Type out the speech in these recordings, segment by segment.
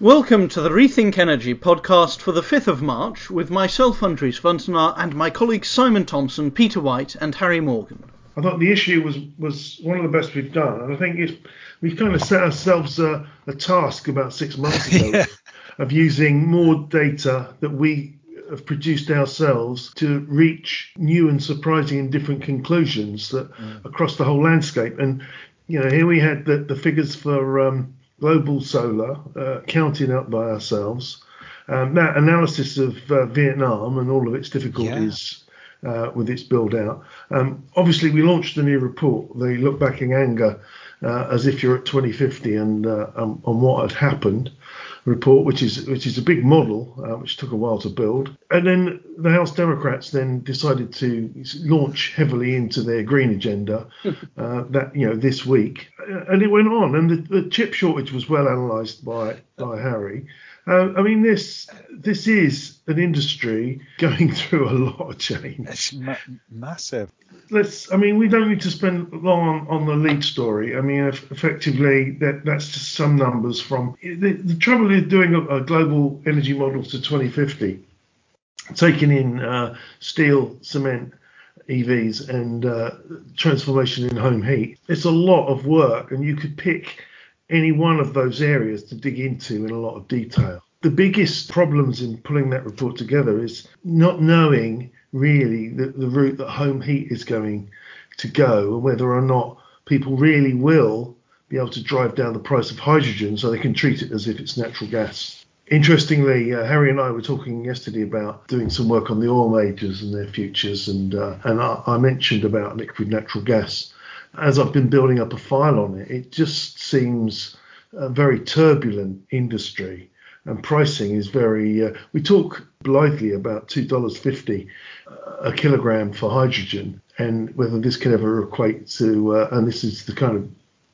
Welcome to the Rethink Energy podcast for the 5th of March with myself, Andries Wantenaar, and my colleagues Simon Thompson, Peter White, and Harry Morgan. I thought the issue was, was one of the best we've done, and I think it's, we kind of set ourselves a, a task about six months ago yeah. of using more data that we have produced ourselves to reach new and surprising and different conclusions that mm. across the whole landscape. And you know, here we had the, the figures for um, global solar, uh, counted out by ourselves. Um, that analysis of uh, Vietnam and all of its difficulties yeah. uh, with its build out. Um, obviously, we launched the new report, the Look Back in Anger, uh, as if you're at 2050 and uh, um, on what had happened report, which is which is a big model, uh, which took a while to build. And then the House Democrats then decided to launch heavily into their green agenda uh, that you know this week, and it went on. And the, the chip shortage was well analysed by by Harry. Uh, I mean, this this is an industry going through a lot of change. It's ma- massive. Let's. I mean, we don't need to spend long on, on the lead story. I mean, effectively, that that's just some numbers from. The, the trouble is doing a, a, global energy model to 2050, taking in uh, steel, cement, EVs, and uh, transformation in home heat. It's a lot of work, and you could pick any one of those areas to dig into in a lot of detail. The biggest problems in pulling that report together is not knowing really the, the route that home heat is going to go and whether or not people really will be able to drive down the price of hydrogen so they can treat it as if it's natural gas. Interestingly, uh, Harry and I were talking yesterday about doing some work on the oil majors and their futures, and uh, and I, I mentioned about liquid natural gas as I've been building up a file on it, it just seems a very turbulent industry. And pricing is very. Uh, we talk blithely about two dollars fifty a kilogram for hydrogen, and whether this can ever equate to. Uh, and this is the kind of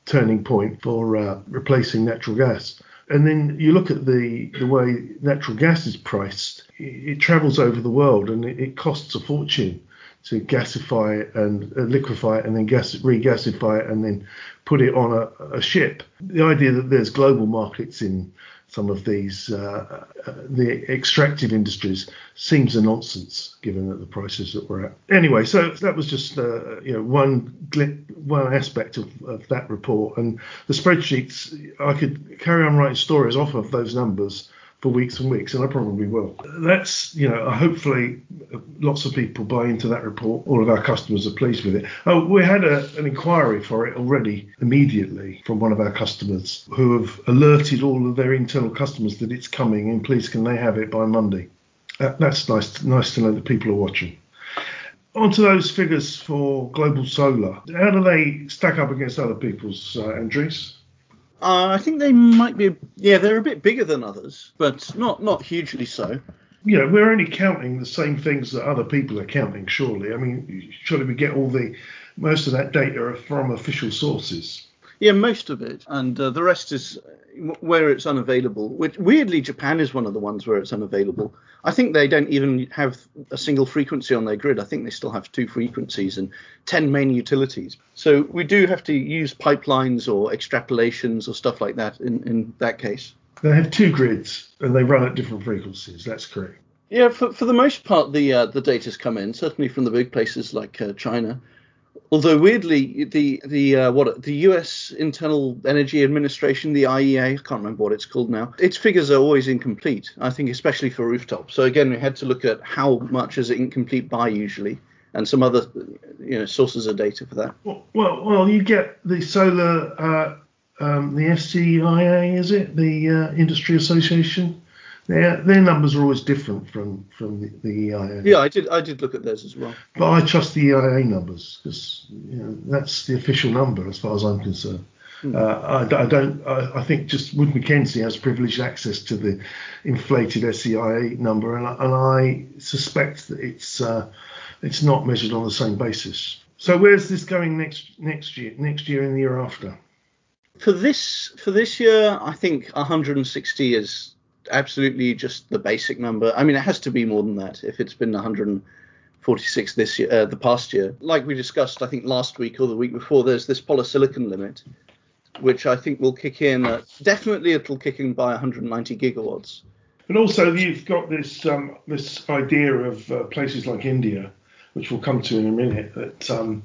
turning point for uh, replacing natural gas. And then you look at the the way natural gas is priced. It, it travels over the world, and it, it costs a fortune to gasify it and uh, liquefy it and then gas regasify it and then put it on a, a, ship. The idea that there's global markets in some of these uh, uh, the extractive industries seems a nonsense given that the prices that we're at. Anyway, so that was just uh, you know one one aspect of, of that report and the spreadsheets. I could carry on writing stories off of those numbers for weeks and weeks, and I probably will. That's, you know, hopefully lots of people buy into that report. All of our customers are pleased with it. Oh, we had a, an inquiry for it already immediately from one of our customers who have alerted all of their internal customers that it's coming and please can they have it by Monday. Uh, that's nice, nice to know that people are watching. Onto those figures for global solar. How do they stack up against other people's, uh? Uh, I think they might be. Yeah, they're a bit bigger than others, but not not hugely so. You know, we're only counting the same things that other people are counting. Surely, I mean, surely we get all the most of that data from official sources. Yeah, most of it, and uh, the rest is where it's unavailable. Which weirdly, Japan is one of the ones where it's unavailable. I think they don't even have a single frequency on their grid. I think they still have two frequencies and ten main utilities. So we do have to use pipelines or extrapolations or stuff like that in, in that case. They have two grids and they run at different frequencies. That's correct. Yeah, for, for the most part, the uh, the data's come in certainly from the big places like uh, China Although weirdly, the the uh, what the U.S. Internal Energy Administration, the IEA, I can't remember what it's called now. Its figures are always incomplete. I think especially for rooftops. So again, we had to look at how much is it incomplete by usually, and some other you know sources of data for that. Well, well, you get the solar, uh, um, the SEIA, is it the uh, Industry Association? Their their numbers are always different from from the, the EIA. Yeah, I did I did look at those as well. But I trust the EIA numbers because you know, that's the official number as far as I'm concerned. Hmm. Uh, I, I, don't. I, I, think just Wood Mackenzie has privileged access to the inflated SEIA number, and, and I suspect that it's uh, it's not measured on the same basis. So where's this going next next year? Next year and the year after? For this for this year, I think 160 is absolutely just the basic number. I mean, it has to be more than that if it's been 146 this year, uh, the past year. Like we discussed, I think last week or the week before, there's this polysilicon limit, which I think will kick in. At, definitely, it'll kick in by 190 gigawatts. But also, you've got this um, this idea of uh, places like India, which we'll come to in a minute, that um,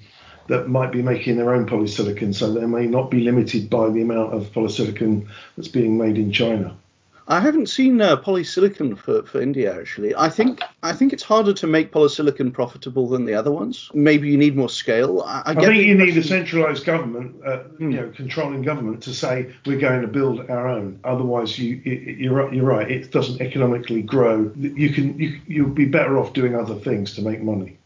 that might be making their own polysilicon, so they may not be limited by the amount of polysilicon that's being made in China. I haven't seen uh, polysilicon for, for India actually. I think I think it's harder to make polysilicon profitable than the other ones. Maybe you need more scale. I, I, I think you need a centralised government, uh, hmm. you know, controlling government to say we're going to build our own. Otherwise, you you're you're right. It doesn't economically grow. You can you you'll be better off doing other things to make money.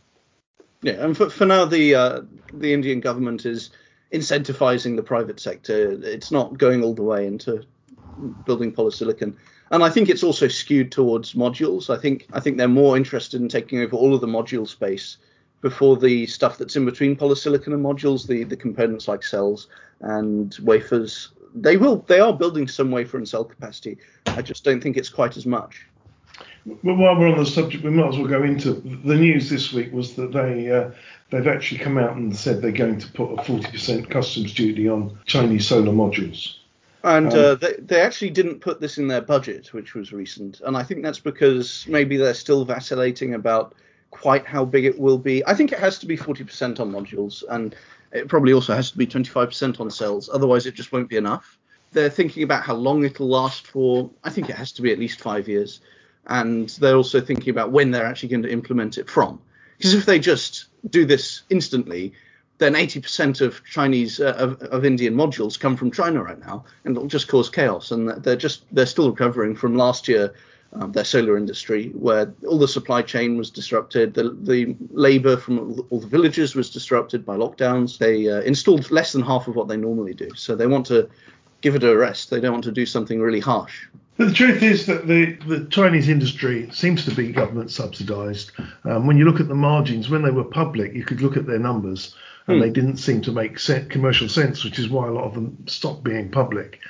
Yeah, and for, for now the uh, the Indian government is incentivizing the private sector. It's not going all the way into building polysilicon. And I think it's also skewed towards modules. I think I think they're more interested in taking over all of the module space before the stuff that's in between polysilicon and modules, the the components like cells and wafers. They will they are building some wafer and cell capacity. I just don't think it's quite as much. Well, while we're on the subject, we might as well go into the news this week. Was that they uh, they've actually come out and said they're going to put a 40% customs duty on Chinese solar modules. And um, uh, they, they actually didn't put this in their budget, which was recent. And I think that's because maybe they're still vacillating about quite how big it will be. I think it has to be 40% on modules, and it probably also has to be 25% on cells. Otherwise, it just won't be enough. They're thinking about how long it'll last for. I think it has to be at least five years. And they're also thinking about when they're actually going to implement it from. Because if they just do this instantly, then 80% of Chinese uh, of, of, Indian modules come from China right now, and it'll just cause chaos. And they're just they're still recovering from last year, um, their solar industry, where all the supply chain was disrupted, the the labor from all the villages was disrupted by lockdowns. They uh, installed less than half of what they normally do, so they want to give it a rest. They don't want to do something really harsh. But the truth is that the, the Chinese industry seems to be government subsidised. Um, when you look at the margins, when they were public, you could look at their numbers and hmm. they didn't seem to make commercial sense, which is why a lot of them stopped being public.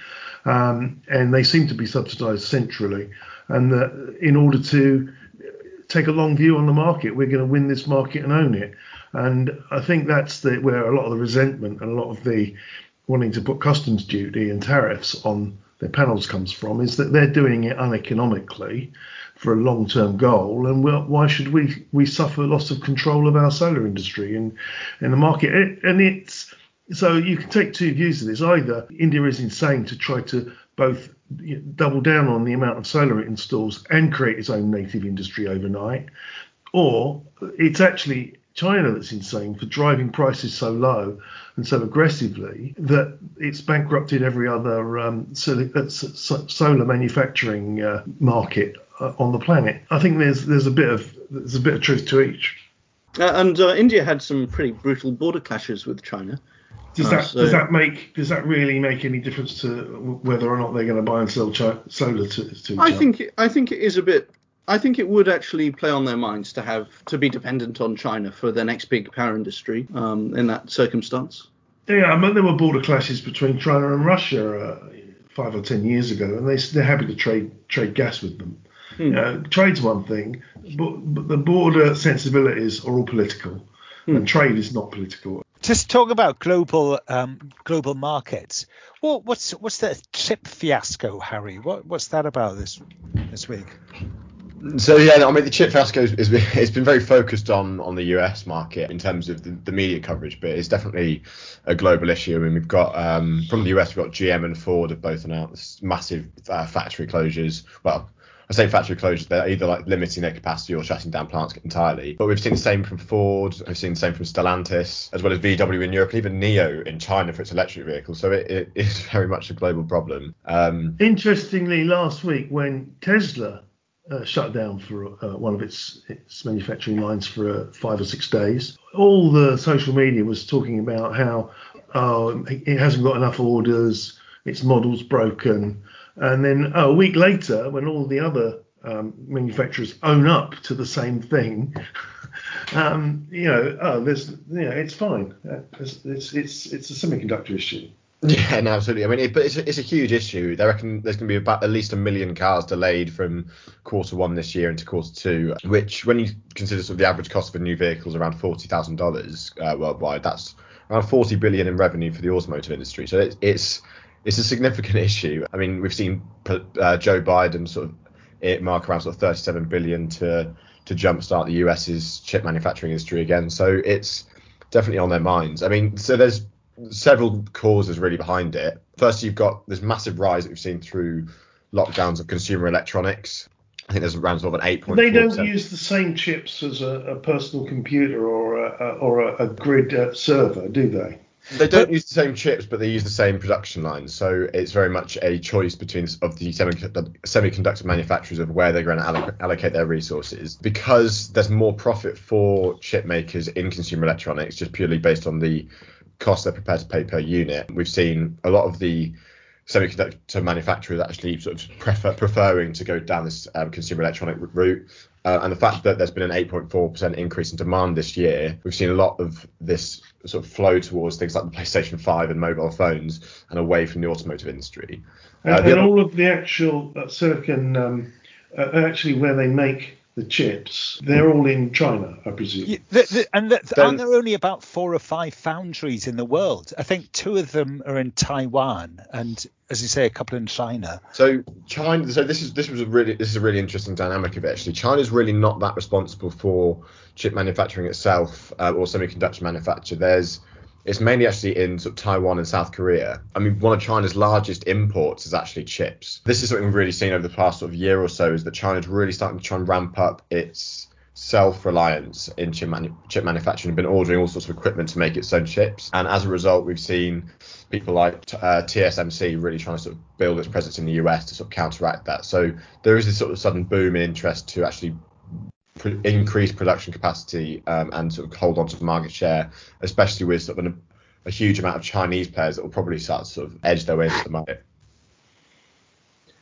Um, and they seem to be subsidised centrally. And in order to take a long view on the market, we're going to win this market and own it. And I think that's the, where a lot of the resentment and a lot of the wanting to put customs duty and tariffs on their panels comes from, is that they're doing it uneconomically for a long-term goal, and why should we we suffer loss of control of our solar industry in in the market? And it's so you can take two views of this. Either India is insane to try to both double down on the amount of solar it installs and create its own native industry overnight, or it's actually China that's insane for driving prices so low and so aggressively that it's bankrupted every other um, uh, solar manufacturing uh, market uh, on the planet. I think there's there's a bit of there's a bit of truth to each. Uh, and uh, India had some pretty brutal border clashes with China. Does that so, does that make does that really make any difference to whether or not they're going to buy and sell chi- solar to, to I think I think it is a bit. I think it would actually play on their minds to have to be dependent on China for their next big power industry um, in that circumstance. Yeah, I mean there were border clashes between China and Russia uh, five or ten years ago, and they they're happy to trade trade gas with them. Hmm. Uh, trade's one thing, but, but, the border sensibilities are all political, hmm. and trade is not political. Just talk about global um, global markets. What, what's what's the chip fiasco, Harry? What, what's that about this this week? So yeah, I mean the chip fiasco is, is it's been very focused on on the US market in terms of the, the media coverage, but it's definitely a global issue. I mean we've got um, from the US we've got GM and Ford have both announced massive uh, factory closures. Well, I say factory closures, they're either like limiting their capacity or shutting down plants entirely. But we've seen the same from Ford, we've seen the same from Stellantis, as well as VW in Europe, and even NIO in China for its electric vehicles. So it, it is very much a global problem. Um, Interestingly, last week when Tesla uh, shut down for uh, one of its, its manufacturing lines for uh, five or six days, all the social media was talking about how oh, it hasn't got enough orders, its model's broken and then oh, a week later, when all the other um, manufacturers own up to the same thing, um, you know, oh, there's, you know, it's fine. It's, it's, it's, it's a semiconductor issue. Yeah, no, absolutely. I mean, it, but it's a, it's a huge issue. They reckon there's going to be about at least a million cars delayed from quarter one this year into quarter two, which, when you consider sort of the average cost of a new vehicle is around forty thousand uh, dollars worldwide, that's around 40 billion in revenue for the automotive industry. So it's it's a significant issue. I mean, we've seen uh, Joe Biden sort of it mark around sort of 37 billion to to jumpstart the US's chip manufacturing industry again. So it's definitely on their minds. I mean, so there's several causes really behind it. First, you've got this massive rise that we've seen through lockdowns of consumer electronics. I think there's around sort of an eight point. They don't use the same chips as a, a personal computer or a, or a, a grid uh, server, do they? They don't use the same chips, but they use the same production lines. So it's very much a choice between of the semiconductor manufacturers of where they're going to allocate their resources. Because there's more profit for chip makers in consumer electronics, just purely based on the cost they're prepared to pay per unit. We've seen a lot of the semiconductor manufacturers actually sort of prefer, preferring to go down this um, consumer electronic route. Uh, and the fact that there's been an 8.4% increase in demand this year, we've seen a lot of this sort of flow towards things like the PlayStation 5 and mobile phones and away from the automotive industry. Uh, and, and all of the actual uh, silicon, um, uh, actually where they make the chips, they're all in China, I presume. Yeah, the, the, and the, then, aren't there only about four or five foundries in the world? I think two of them are in Taiwan, and as you say, a couple in China. So China. So this is this was a really this is a really interesting dynamic of it actually. China's really not that responsible for chip manufacturing itself uh, or semiconductor manufacture. There's it's mainly actually in sort of Taiwan and South Korea. I mean, one of China's largest imports is actually chips. This is something we've really seen over the past sort of year or so is that China's really starting to try and ramp up its self-reliance in chip, manu- chip manufacturing and been ordering all sorts of equipment to make its own chips. And as a result, we've seen people like uh, TSMC really trying to sort of build its presence in the US to sort of counteract that. So there is this sort of sudden boom in interest to actually increase production capacity um, and sort of hold on to the market share, especially with sort of an, a huge amount of Chinese players that will probably start to sort of edge their way into the market.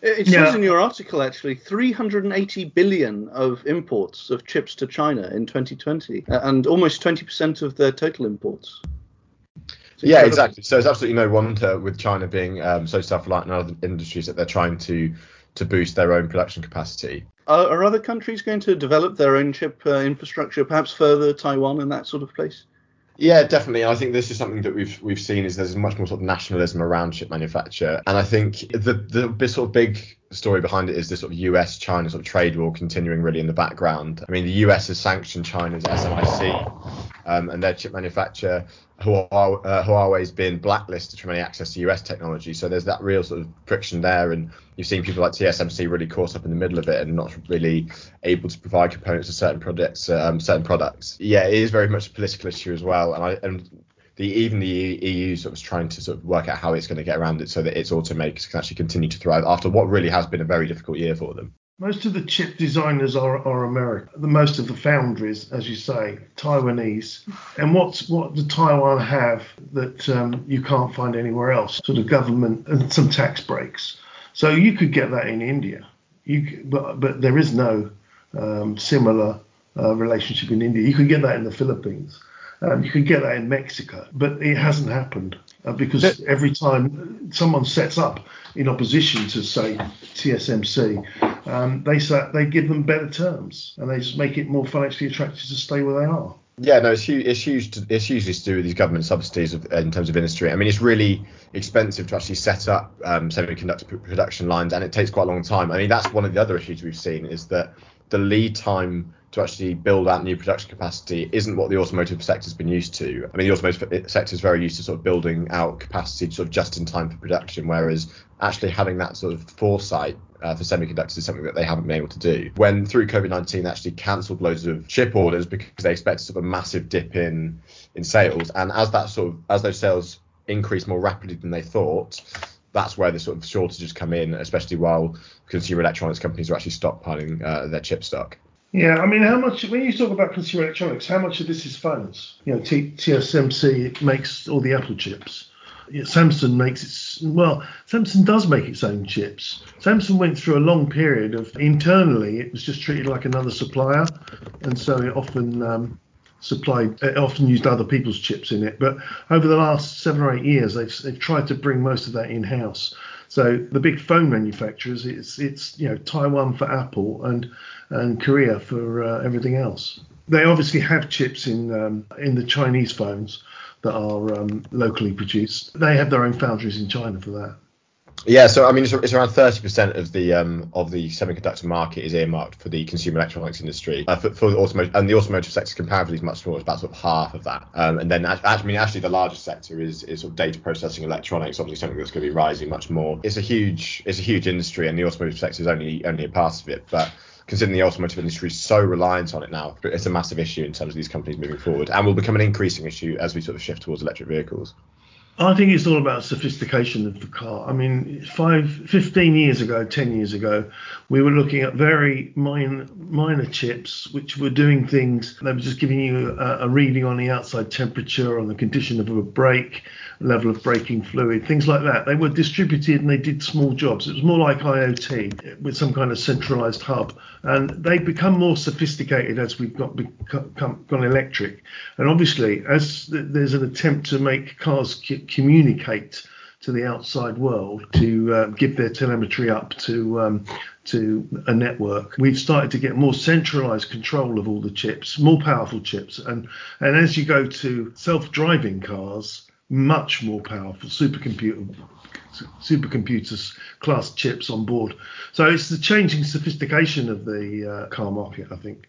It says yeah. in your article actually 380 billion of imports of chips to China in 2020, and almost 20% of their total imports. Yeah, exactly. So it's absolutely no wonder with China being um, so self-reliant in other industries that they're trying to to boost their own production capacity. Are, are other countries going to develop their own chip uh, infrastructure, perhaps further Taiwan and that sort of place? Yeah, definitely. I think this is something that we've we've seen is there's much more sort of nationalism around chip manufacture, and I think the the sort of big story behind it is this sort of US China sort of trade war continuing really in the background. I mean, the US has sanctioned China's SMIC um, and their chip manufacturer Huawei, uh, Huawei's been blacklisted from any access to US technology, so there's that real sort of friction there, and you've seen people like TSMC really caught up in the middle of it and not really able to provide components to certain projects, um, certain products. Yeah, it is very much a political issue as well, and I and the even the EU sort of trying to sort of work out how it's going to get around it so that its automakers can actually continue to thrive after what really has been a very difficult year for them. Most of the chip designers are, are American. The most of the foundries, as you say, Taiwanese. And what's what the Taiwan have that um, you can't find anywhere else? Sort of government and some tax breaks. So you could get that in India. You but but there is no um, similar uh, relationship in India. You could get that in the Philippines. Um, you can get that in Mexico, but it hasn't happened uh, because every time someone sets up in opposition to, say, TSMC, um, they say, they give them better terms and they just make it more financially attractive to stay where they are. Yeah, no, it's huge. It's huge. To, it's hugely to do with these government subsidies of, in terms of industry. I mean, it's really expensive to actually set up um, semiconductor production lines, and it takes quite a long time. I mean, that's one of the other issues we've seen is that the lead time to actually build out new production capacity isn't what the automotive sector's been used to. I mean, the automotive sector is very used to sort of building out capacity sort of just in time for production, whereas actually having that sort of foresight uh, for semiconductors is something that they haven't been able to do. When through COVID-19 they actually cancelled loads of chip orders because they expected sort of a massive dip in in sales, and as that sort of as those sales increased more rapidly than they thought, that's where the sort of shortages come in, especially while consumer electronics companies are actually stockpiling uh, their chip stock. Yeah, I mean, how much when you talk about consumer electronics, how much of this is phones? You know, TSMC makes all the Apple chips. Samsung makes its well. Samsung does make its own chips. Samsung went through a long period of internally, it was just treated like another supplier, and so it often um, supplied, it often used other people's chips in it. But over the last seven or eight years, they've they've tried to bring most of that in house. So the big phone manufacturers, it's it's you know Taiwan for Apple and and Korea for uh, everything else. They obviously have chips in um, in the Chinese phones, that are um, locally produced. They have their own foundries in China for that. Yeah, so I mean, it's, it's around 30% of the um, of the semiconductor market is earmarked for the consumer electronics industry. Uh, for, for the automotive and the automotive sector comparatively is much smaller, it's about sort of half of that. Um, and then, actually, I mean, actually, the largest sector is, is sort of data processing electronics, obviously something that's going to be rising much more. It's a huge it's a huge industry, and the automotive sector is only only a part of it, but considering the automotive industry is so reliant on it now, it's a massive issue in terms of these companies moving forward, and will become an increasing issue as we sort of shift towards electric vehicles. I think it's all about sophistication of the car. I mean, five, 15 years ago, 10 years ago, we were looking at very minor, minor chips which were doing things. They were just giving you a, a reading on the outside temperature, on the condition of a brake, level of braking fluid, things like that. They were distributed and they did small jobs. It was more like IoT with some kind of centralized hub. And they've become more sophisticated as we've got become, gone electric. And obviously, as there's an attempt to make cars communicate to the outside world to uh, give their telemetry up to um, to a network. We've started to get more centralized control of all the chips, more powerful chips, and and as you go to self-driving cars, much more powerful supercomputer supercomputers class chips on board. So it's the changing sophistication of the uh, car market, I think.